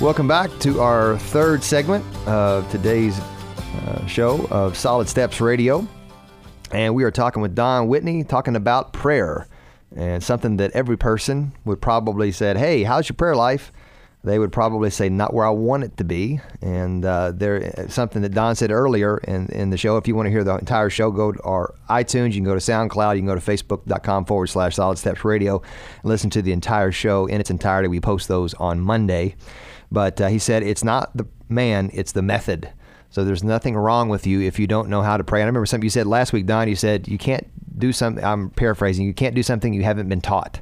Welcome back to our third segment of today's uh, show of Solid Steps Radio. And we are talking with Don Whitney, talking about prayer and something that every person would probably said, "Hey, how's your prayer life?" They would probably say, "Not where I want it to be." And uh, there, something that Don said earlier in, in the show. If you want to hear the entire show, go to our iTunes. You can go to SoundCloud. You can go to Facebook.com forward slash Solid Steps Radio and listen to the entire show in its entirety. We post those on Monday. But uh, he said it's not the man, it's the method. So there's nothing wrong with you if you don't know how to pray. And I remember something you said last week, Don. You said you can't do something. I'm paraphrasing. You can't do something you haven't been taught,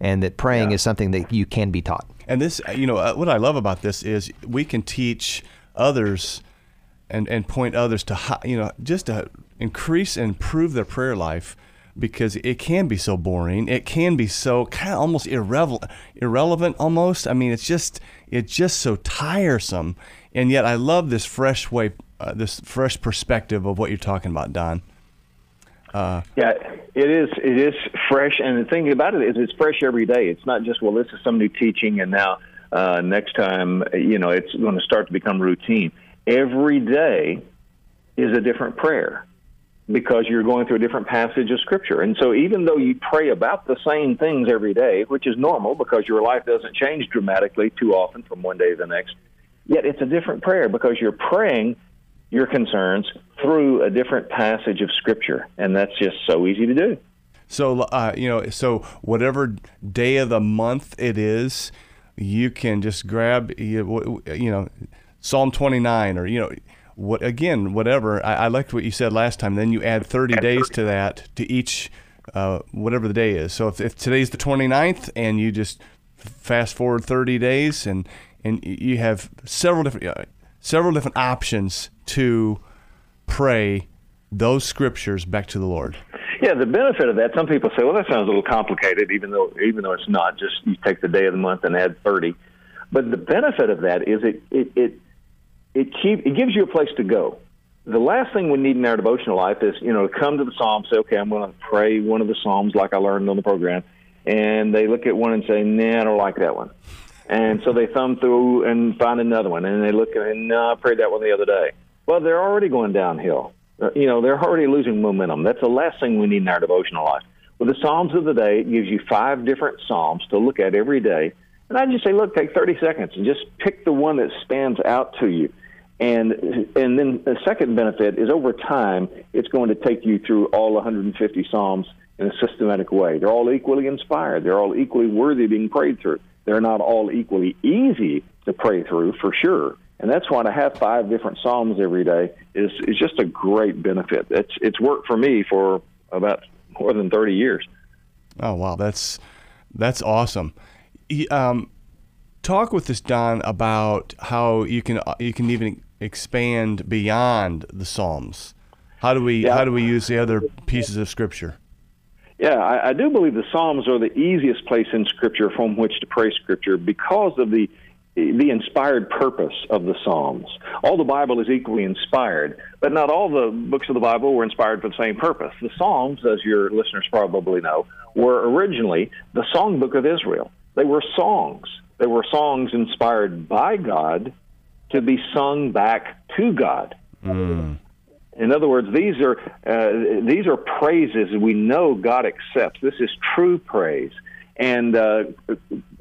and that praying yeah. is something that you can be taught. And this, you know, uh, what I love about this is we can teach others and and point others to, you know, just to increase and improve their prayer life because it can be so boring. It can be so kind of almost irrelevant, irrelevant almost. I mean, it's just it's just so tiresome. And yet, I love this fresh way, uh, this fresh perspective of what you're talking about, Don. Uh, yeah, it is. It is fresh, and the thing about it is, it's fresh every day. It's not just well, this is some new teaching, and now uh, next time, you know, it's going to start to become routine. Every day is a different prayer because you're going through a different passage of Scripture. And so, even though you pray about the same things every day, which is normal because your life doesn't change dramatically too often from one day to the next, yet it's a different prayer because you're praying your concerns through a different passage of Scripture. And that's just so easy to do. So, uh, you know, so whatever day of the month it is, you can just grab, you know, Psalm 29 or, you know, what again, whatever. I, I liked what you said last time. Then you add 30 days to that to each uh, whatever the day is. So if, if today's the 29th and you just fast forward 30 days and and you have several different uh, several different options to pray those scriptures back to the Lord. Yeah, the benefit of that, some people say, well, that sounds a little complicated, even though even though it's not. Just you take the day of the month and add thirty. But the benefit of that is it it, it it keep it gives you a place to go. The last thing we need in our devotional life is, you know, to come to the psalm, say, okay, I'm going to pray one of the psalms like I learned on the program, and they look at one and say, nah, I don't like that one, and so they thumb through and find another one, and they look at, and no, I prayed that one the other day. Well, they're already going downhill. Uh, you know, they're already losing momentum. That's the last thing we need in our devotional life. With the Psalms of the day, it gives you five different Psalms to look at every day. And I just say, look, take 30 seconds and just pick the one that stands out to you. And and then the second benefit is over time, it's going to take you through all 150 Psalms in a systematic way. They're all equally inspired. They're all equally worthy of being prayed through. They're not all equally easy to pray through, for sure. And that's why to have five different Psalms every day is is just a great benefit. It's it's worked for me for about more than 30 years. Oh wow, that's that's awesome. Um, talk with us, Don, about how you can you can even expand beyond the Psalms? How do we yeah. how do we use the other pieces of Scripture? Yeah, I, I do believe the Psalms are the easiest place in Scripture from which to pray Scripture because of the the inspired purpose of the Psalms. All the Bible is equally inspired, but not all the books of the Bible were inspired for the same purpose. The Psalms, as your listeners probably know, were originally the songbook of Israel. They were songs. They were songs inspired by God to be sung back to God. Mm. In other words, these are uh, these are praises we know God accepts. This is true praise. And uh,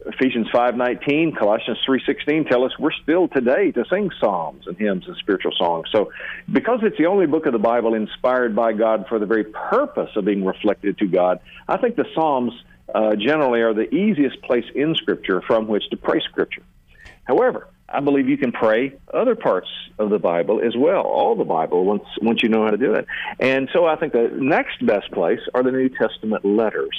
Ephesians five nineteen, Colossians three sixteen tell us we're still today to sing psalms and hymns and spiritual songs. So, because it's the only book of the Bible inspired by God for the very purpose of being reflected to God, I think the Psalms uh, generally are the easiest place in Scripture from which to pray Scripture. However, I believe you can pray other parts of the Bible as well, all the Bible once once you know how to do it. And so I think the next best place are the New Testament letters.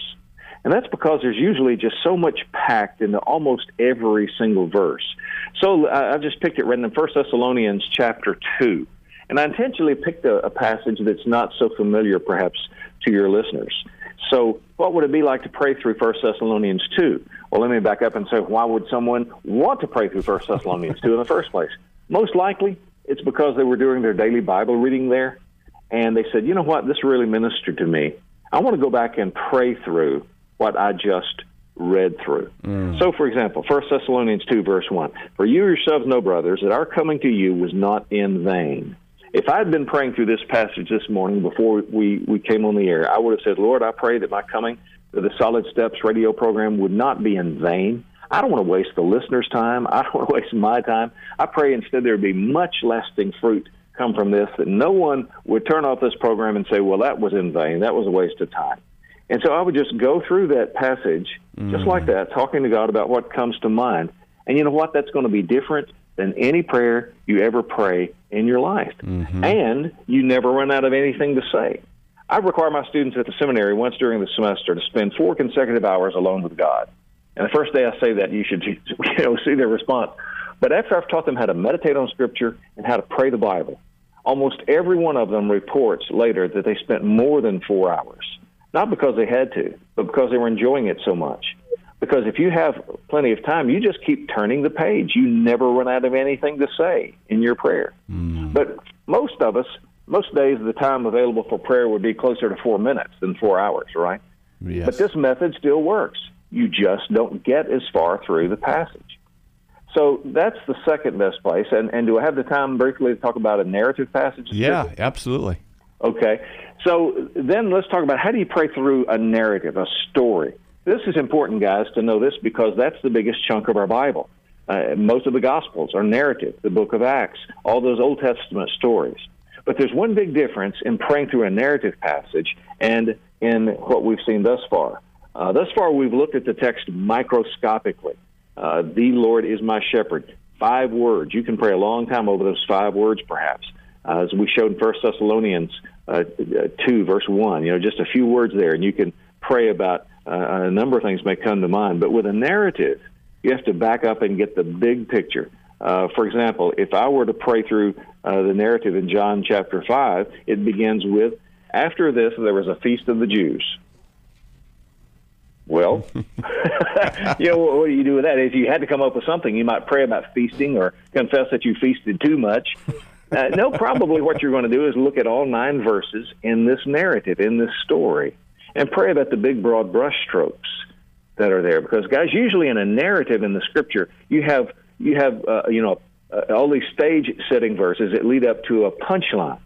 And that's because there's usually just so much packed into almost every single verse. So I've just picked it written in 1 Thessalonians chapter 2. And I intentionally picked a, a passage that's not so familiar perhaps to your listeners. So, what would it be like to pray through 1 Thessalonians 2? Well, let me back up and say, why would someone want to pray through 1 Thessalonians 2 in the first place? Most likely, it's because they were doing their daily Bible reading there, and they said, you know what, this really ministered to me. I want to go back and pray through what I just read through. Mm. So, for example, 1 Thessalonians 2, verse 1 For you yourselves know, brothers, that our coming to you was not in vain. If I had been praying through this passage this morning before we, we came on the air, I would have said, Lord, I pray that my coming to the Solid Steps radio program would not be in vain. I don't want to waste the listener's time. I don't want to waste my time. I pray instead there would be much lasting fruit come from this, that no one would turn off this program and say, well, that was in vain. That was a waste of time. And so I would just go through that passage just mm. like that, talking to God about what comes to mind. And you know what? That's going to be different than any prayer you ever pray in your life. Mm-hmm. And you never run out of anything to say. I require my students at the seminary once during the semester to spend four consecutive hours alone with God. And the first day I say that, you should you know see their response. But after I've taught them how to meditate on Scripture and how to pray the Bible, almost every one of them reports later that they spent more than four hours. Not because they had to, but because they were enjoying it so much. Because if you have plenty of time, you just keep turning the page. You never run out of anything to say in your prayer. Mm. But most of us, most days, the time available for prayer would be closer to four minutes than four hours, right? Yes. But this method still works. You just don't get as far through the passage. So that's the second best place. And, and do I have the time briefly to talk about a narrative passage? yeah, absolutely. Okay. So then let's talk about how do you pray through a narrative, a story. This is important, guys, to know this because that's the biggest chunk of our Bible. Uh, most of the Gospels are narrative, the book of Acts, all those Old Testament stories. But there's one big difference in praying through a narrative passage and in what we've seen thus far. Uh, thus far, we've looked at the text microscopically. Uh, the Lord is my shepherd. Five words. You can pray a long time over those five words, perhaps. Uh, as we showed in First Thessalonians uh, two, verse one. You know, just a few words there, and you can pray about uh, a number of things may come to mind. But with a narrative, you have to back up and get the big picture. Uh, for example, if I were to pray through uh, the narrative in John chapter 5, it begins with After this, there was a feast of the Jews. Well, you know, what do you do with that? If you had to come up with something, you might pray about feasting or confess that you feasted too much. Uh, no, probably what you're going to do is look at all nine verses in this narrative, in this story, and pray about the big, broad brushstrokes that are there. Because, guys, usually in a narrative in the Scripture, you have you have uh, you know uh, all these stage setting verses that lead up to a punchline.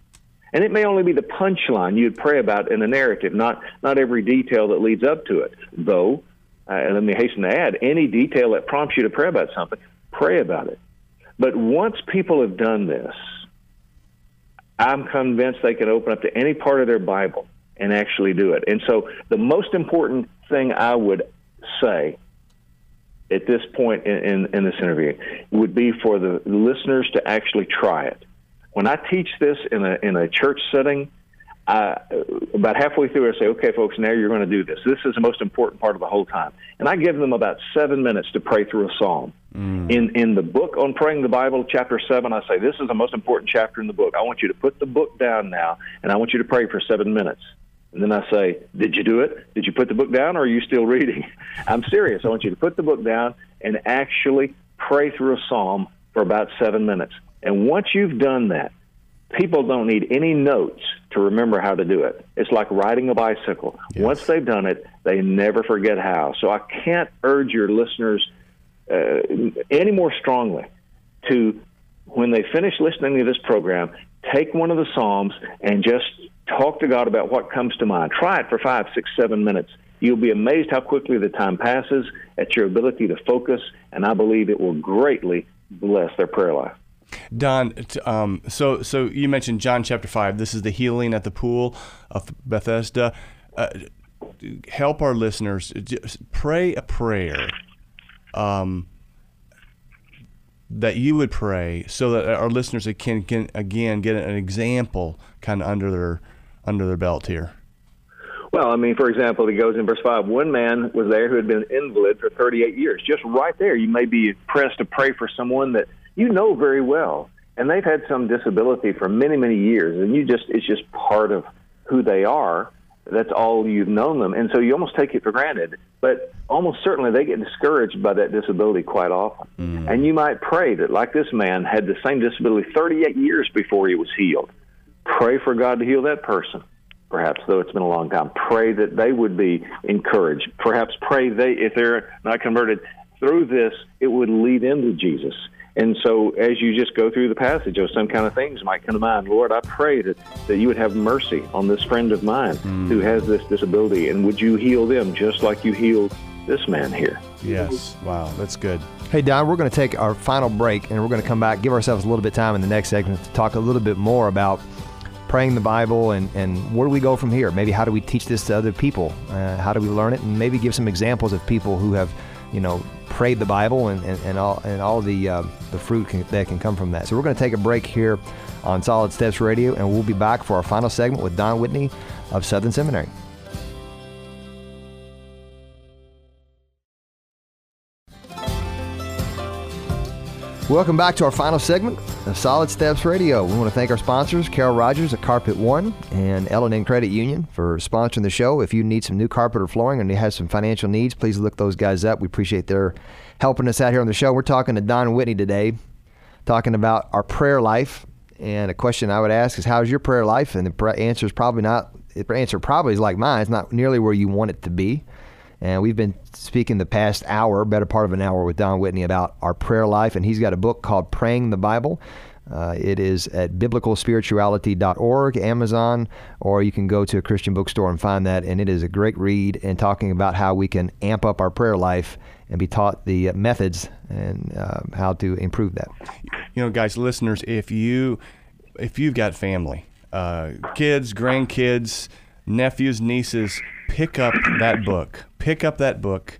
And it may only be the punchline you'd pray about in a narrative, not not every detail that leads up to it. Though, uh, let me hasten to add, any detail that prompts you to pray about something, pray about it. But once people have done this, I'm convinced they can open up to any part of their Bible and actually do it. And so, the most important thing I would say at this point in, in, in this interview would be for the listeners to actually try it when I teach this in a in a church setting, I, about halfway through, I say, "Okay, folks, now you're going to do this. This is the most important part of the whole time." And I give them about seven minutes to pray through a psalm. Mm. In in the book on praying the Bible, chapter seven, I say, "This is the most important chapter in the book. I want you to put the book down now, and I want you to pray for seven minutes." And then I say, Did you do it? Did you put the book down, or are you still reading? I'm serious. I want you to put the book down and actually pray through a psalm for about seven minutes. And once you've done that, people don't need any notes to remember how to do it. It's like riding a bicycle. Yes. Once they've done it, they never forget how. So I can't urge your listeners uh, any more strongly to, when they finish listening to this program, take one of the Psalms and just talk to God about what comes to mind. Try it for five, six, seven minutes. You'll be amazed how quickly the time passes at your ability to focus, and I believe it will greatly bless their prayer life. Don, um, so so you mentioned John chapter five. This is the healing at the pool of Bethesda. Uh, help our listeners Just pray a prayer um, that you would pray, so that our listeners can, can again get an example kind of under their under their belt here. Well, I mean, for example, it goes in verse 5 one man was there who had been an invalid for 38 years. Just right there, you may be pressed to pray for someone that you know very well, and they've had some disability for many, many years, and you just it's just part of who they are. That's all you've known them, and so you almost take it for granted. But almost certainly, they get discouraged by that disability quite often. Mm. And you might pray that, like this man, had the same disability 38 years before he was healed. Pray for God to heal that person. perhaps though it's been a long time. Pray that they would be encouraged. Perhaps pray they, if they're not converted, through this it would lead into Jesus. And so, as you just go through the passage, or some kind of things might come to mind. Lord, I pray that, that you would have mercy on this friend of mine mm. who has this disability, and would you heal them just like you healed this man here? Yes. Wow, that's good. Hey, Don, we're going to take our final break, and we're going to come back, give ourselves a little bit of time in the next segment to talk a little bit more about praying the Bible and, and where do we go from here? Maybe how do we teach this to other people? Uh, how do we learn it? And maybe give some examples of people who have, you know, prayed the Bible and, and, and all and all the uh, the fruit can, that can come from that. So we're going to take a break here on Solid Steps Radio, and we'll be back for our final segment with Don Whitney of Southern Seminary. Welcome back to our final segment of Solid Steps Radio. We want to thank our sponsors, Carol Rogers at Carpet One and L&N Credit Union for sponsoring the show. If you need some new carpet or flooring and you have some financial needs, please look those guys up. We appreciate their helping us out here on the show. We're talking to Don Whitney today, talking about our prayer life. And a question I would ask is, how's your prayer life? And the answer is probably not. The answer probably is like mine. It's not nearly where you want it to be. And we've been speaking the past hour, better part of an hour, with Don Whitney about our prayer life. And he's got a book called Praying the Bible. Uh, it is at biblicalspirituality.org, Amazon, or you can go to a Christian bookstore and find that. And it is a great read and talking about how we can amp up our prayer life and be taught the methods and uh, how to improve that. You know, guys, listeners, if you if you've got family, uh, kids, grandkids, nephews, nieces, pick up that book. Pick up that book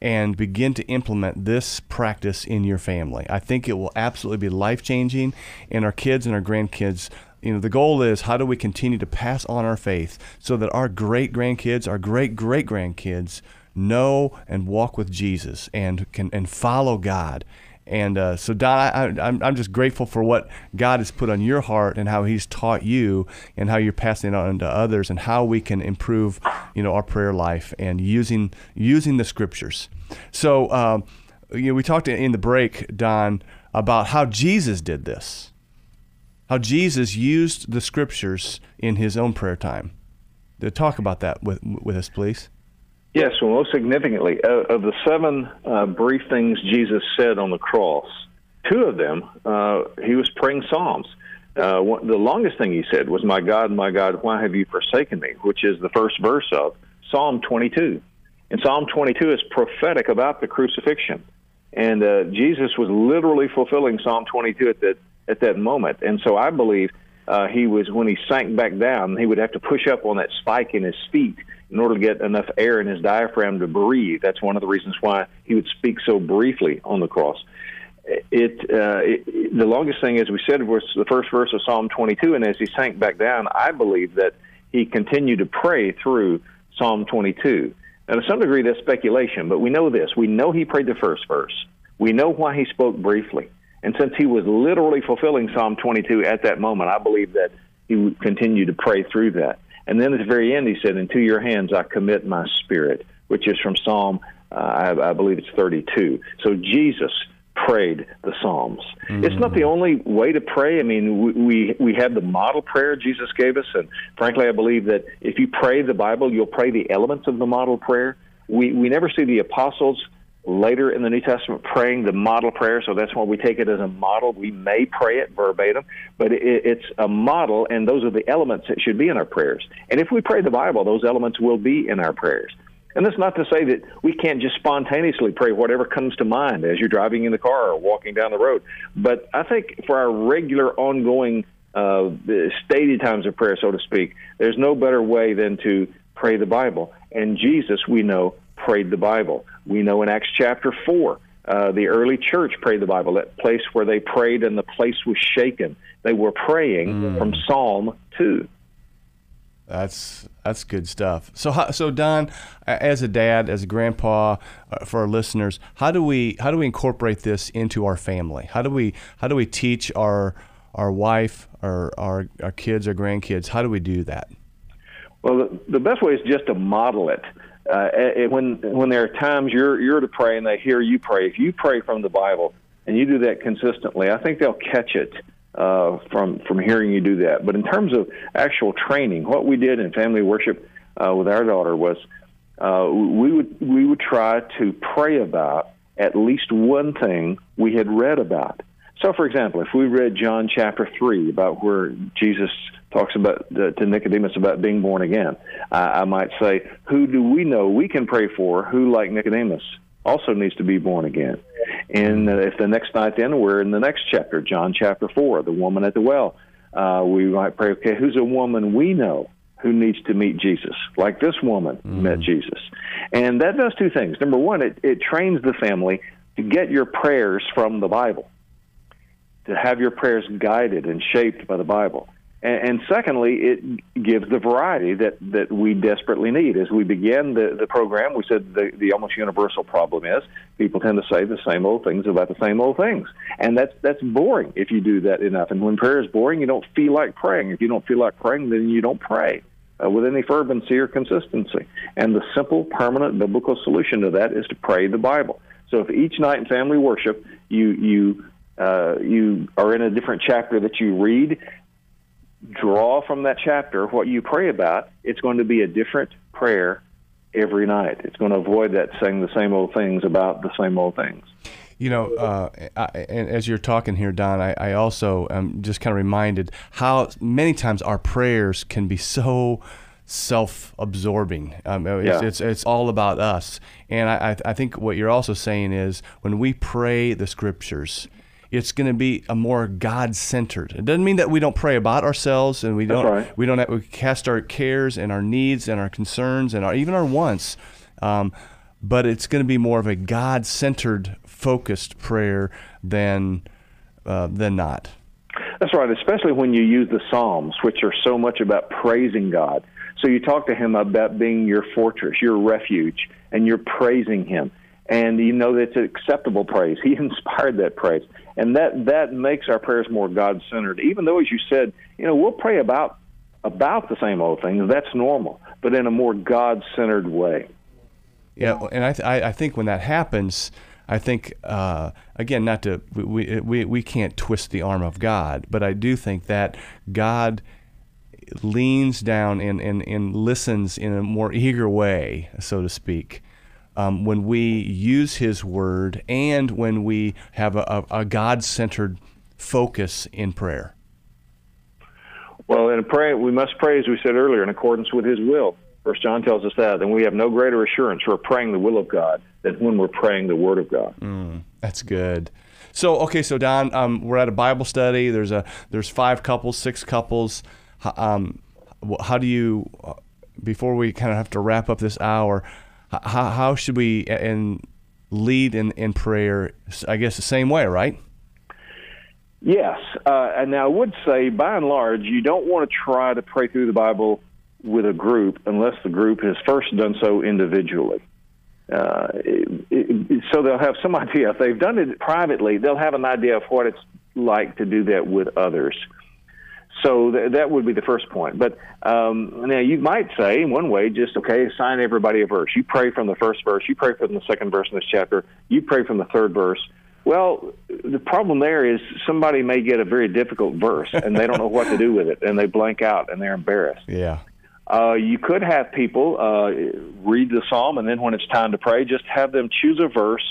and begin to implement this practice in your family. I think it will absolutely be life changing, and our kids and our grandkids. You know, the goal is how do we continue to pass on our faith so that our great grandkids, our great great grandkids, know and walk with Jesus and can and follow God and uh, so, Don, I, am I'm, I'm just grateful for what God has put on your heart and how He's taught you and how you're passing it on to others and how we can improve, you know, our prayer life and using using the Scriptures. So, um, you know, we talked in the break, Don, about how Jesus did this, how Jesus used the Scriptures in His own prayer time. Talk about that with with us, please. Yes, well, most significantly, uh, of the seven uh, brief things Jesus said on the cross, two of them uh, he was praying Psalms. Uh, the longest thing he said was, "My God, my God, why have you forsaken me?" Which is the first verse of Psalm 22. And Psalm 22 is prophetic about the crucifixion, and uh, Jesus was literally fulfilling Psalm 22 at that at that moment. And so I believe uh, he was when he sank back down, he would have to push up on that spike in his feet in order to get enough air in his diaphragm to breathe. That's one of the reasons why he would speak so briefly on the cross. It, uh, it the longest thing, as we said, was the first verse of Psalm 22, and as he sank back down, I believe that he continued to pray through Psalm 22. Now, to some degree, that's speculation, but we know this: we know he prayed the first verse. We know why he spoke briefly, and since he was literally fulfilling Psalm 22 at that moment, I believe that he would continue to pray through that. And then at the very end, he said, Into your hands I commit my spirit, which is from Psalm, uh, I, I, believe it's 32. So Jesus prayed the Psalms. Mm-hmm. It's not the only way to pray. I mean, we, we, we have the model prayer Jesus gave us. And frankly, I believe that if you pray the Bible, you'll pray the elements of the model prayer. We, we never see the apostles later in the New Testament praying the model prayer, so that's why we take it as a model. We may pray it verbatim, but it, it's a model, and those are the elements that should be in our prayers. And if we pray the Bible, those elements will be in our prayers. And that's not to say that we can't just spontaneously pray whatever comes to mind as you're driving in the car or walking down the road. But I think for our regular, ongoing, uh, stated times of prayer, so to speak, there's no better way than to pray the Bible. And Jesus, we know, prayed the Bible. We know in Acts chapter 4, uh, the early church prayed the Bible, that place where they prayed and the place was shaken. They were praying mm. from Psalm 2. That's that's good stuff. So so Don, as a dad, as a grandpa, uh, for our listeners, how do we how do we incorporate this into our family? How do we how do we teach our our wife, our our, our kids, our grandkids? How do we do that? Well, the, the best way is just to model it uh, when when there are times you're you're to pray and they hear you pray, if you pray from the Bible and you do that consistently, I think they'll catch it uh, from from hearing you do that. But in terms of actual training, what we did in family worship uh, with our daughter was uh, we would we would try to pray about at least one thing we had read about. So, for example, if we read John chapter three about where Jesus talks about uh, to Nicodemus about being born again, I, I might say, "Who do we know we can pray for? Who, like Nicodemus, also needs to be born again?" And uh, if the next night, then we're in the next chapter, John chapter four, the woman at the well. Uh, we might pray, okay, who's a woman we know who needs to meet Jesus, like this woman mm. met Jesus. And that does two things. Number one, it, it trains the family to get your prayers from the Bible, to have your prayers guided and shaped by the Bible. And, and secondly, it gives the variety that, that we desperately need. As we began the, the program, we said the, the almost universal problem is people tend to say the same old things about the same old things. And that's, that's boring if you do that enough. And when prayer is boring, you don't feel like praying. If you don't feel like praying, then you don't pray uh, with any fervency or consistency. And the simple, permanent biblical solution to that is to pray the Bible. So if each night in family worship you you uh, you are in a different chapter that you read, draw from that chapter what you pray about. It's going to be a different prayer every night. It's going to avoid that saying the same old things about the same old things. You know, uh, I, and as you're talking here, Don, I, I also am just kind of reminded how many times our prayers can be so self-absorbing. Um, it's, yeah. it's, it's all about us, and I I think what you're also saying is when we pray the scriptures, it's going to be a more God-centered. It doesn't mean that we don't pray about ourselves and we don't right. we don't have, we cast our cares and our needs and our concerns and our, even our wants. Um, but it's going to be more of a God-centered focused prayer than uh, than not. That's right, especially when you use the Psalms, which are so much about praising God. So you talk to Him about being your fortress, your refuge, and you're praising Him. And you know that's acceptable praise. He inspired that praise. And that, that makes our prayers more God centered. Even though, as you said, you know, we'll pray about about the same old things. That's normal, but in a more God centered way. Yeah, and I, th- I think when that happens, I think uh, again, not to we, we we can't twist the arm of God, but I do think that God leans down and, and, and listens in a more eager way, so to speak, um, when we use His Word and when we have a, a God centered focus in prayer. Well, in prayer, we must pray, as we said earlier, in accordance with His will. First John tells us that, and we have no greater assurance for praying the will of God than when we're praying the Word of God. Mm, that's good. So okay, so Don, um, we're at a Bible study. There's a there's five couples, six couples. Um, how do you, uh, before we kind of have to wrap up this hour, how, how should we and lead in in prayer? I guess the same way, right? Yes, uh, and now I would say, by and large, you don't want to try to pray through the Bible with a group unless the group has first done so individually. Uh, it, it, so they'll have some idea. If they've done it privately, they'll have an idea of what it's like to do that with others. So th- that would be the first point. But um, now you might say, in one way, just okay, assign everybody a verse. You pray from the first verse. You pray from the second verse in this chapter. You pray from the third verse. Well, the problem there is somebody may get a very difficult verse and they don't know what to do with it and they blank out and they're embarrassed. Yeah. Uh, you could have people uh, read the psalm, and then when it's time to pray, just have them choose a verse,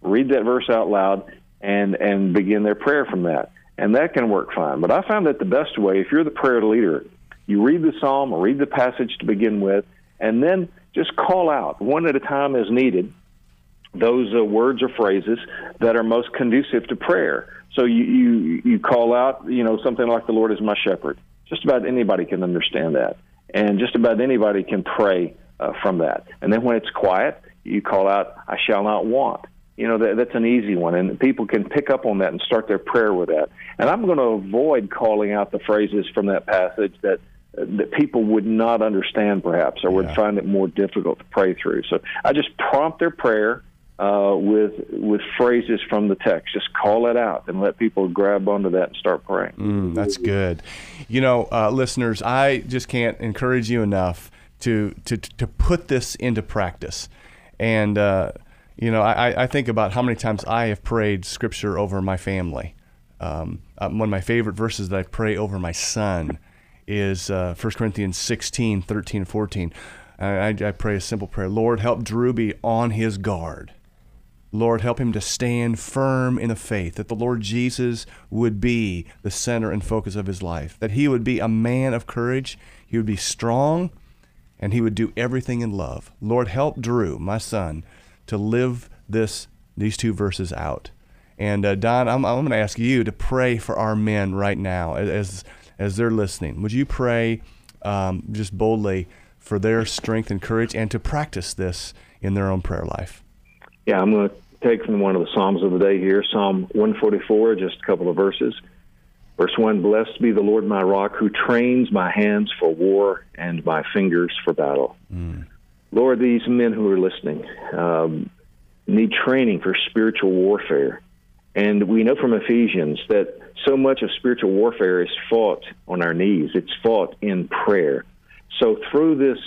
read that verse out loud, and and begin their prayer from that, and that can work fine. But I found that the best way, if you're the prayer leader, you read the psalm or read the passage to begin with, and then just call out one at a time as needed those uh, words or phrases that are most conducive to prayer. So you, you you call out, you know, something like "The Lord is my shepherd." Just about anybody can understand that and just about anybody can pray uh, from that. And then when it's quiet, you call out, "I shall not want." You know that, that's an easy one, and people can pick up on that and start their prayer with that. And I'm going to avoid calling out the phrases from that passage that that people would not understand, perhaps, or would yeah. find it more difficult to pray through. So I just prompt their prayer uh, with with phrases from the text. Just call it out and let people grab onto that and start praying. Mm, that's good. You know, uh, listeners, I just can't encourage you enough to to to put this into practice. And uh, you know, I, I think about how many times I have prayed Scripture over my family. um, uh, one of my favorite verses that I pray over my son is uh, 1 Corinthians 16, 13, 14. I, I pray a simple prayer Lord, help Drew be on his guard. Lord, help him to stand firm in the faith, that the Lord Jesus would be the center and focus of his life, that he would be a man of courage, he would be strong, and he would do everything in love. Lord, help Drew, my son, to live this these two verses out. And uh, Don, I'm, I'm going to ask you to pray for our men right now as as they're listening. Would you pray um, just boldly for their strength and courage, and to practice this in their own prayer life? Yeah, I'm going to take from one of the Psalms of the day here, Psalm 144, just a couple of verses. Verse 1 Blessed be the Lord my rock, who trains my hands for war and my fingers for battle. Mm. Lord, these men who are listening um, need training for spiritual warfare. And we know from Ephesians that so much of spiritual warfare is fought on our knees, it's fought in prayer. So, through this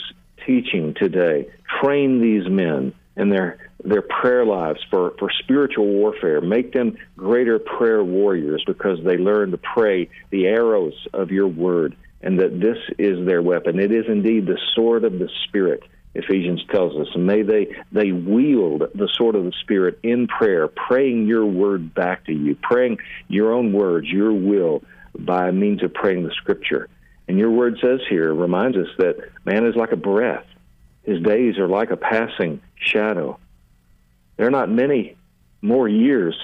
teaching today, train these men in their their prayer lives for, for spiritual warfare. Make them greater prayer warriors because they learn to pray the arrows of your word and that this is their weapon. It is indeed the sword of the Spirit Ephesians tells us. And may they, they wield the sword of the Spirit in prayer, praying your word back to you, praying your own words, your will, by means of praying the Scripture. And your word says here, reminds us that man is like a breath, his days are like a passing shadow. There are not many more years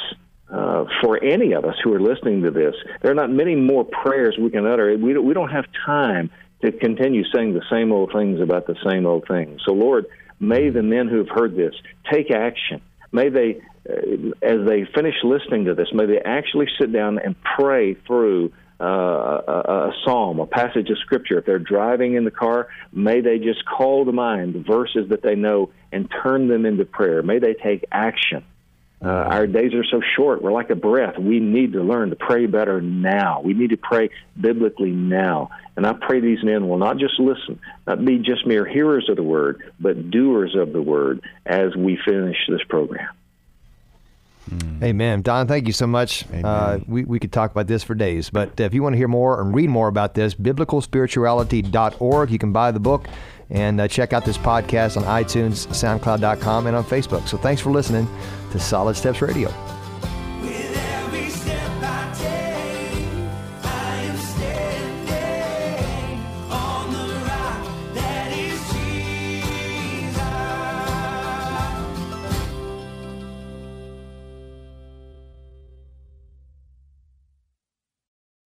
uh, for any of us who are listening to this. There are not many more prayers we can utter. We don't, we don't have time to continue saying the same old things about the same old things. So, Lord, may the men who have heard this take action. May they, uh, as they finish listening to this, may they actually sit down and pray through uh, a, a, psalm, a passage of scripture. If they're driving in the car, may they just call to mind the verses that they know and turn them into prayer. May they take action. Uh, our days are so short. We're like a breath. We need to learn to pray better now. We need to pray biblically now. And I pray these men will not just listen, not be just mere hearers of the word, but doers of the word as we finish this program. Mm. Amen. Don, thank you so much. Uh, we, we could talk about this for days, but if you want to hear more and read more about this, biblicalspirituality.org. You can buy the book and uh, check out this podcast on iTunes, SoundCloud.com, and on Facebook. So thanks for listening to Solid Steps Radio.